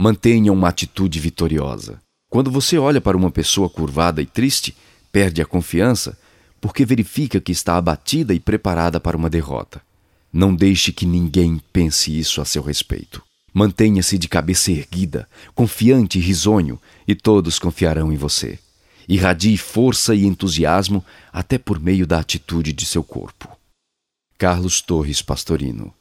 Mantenha uma atitude vitoriosa. Quando você olha para uma pessoa curvada e triste, perde a confiança porque verifica que está abatida e preparada para uma derrota. Não deixe que ninguém pense isso a seu respeito. Mantenha-se de cabeça erguida, confiante e risonho, e todos confiarão em você. Irradie força e entusiasmo até por meio da atitude de seu corpo. Carlos Torres Pastorino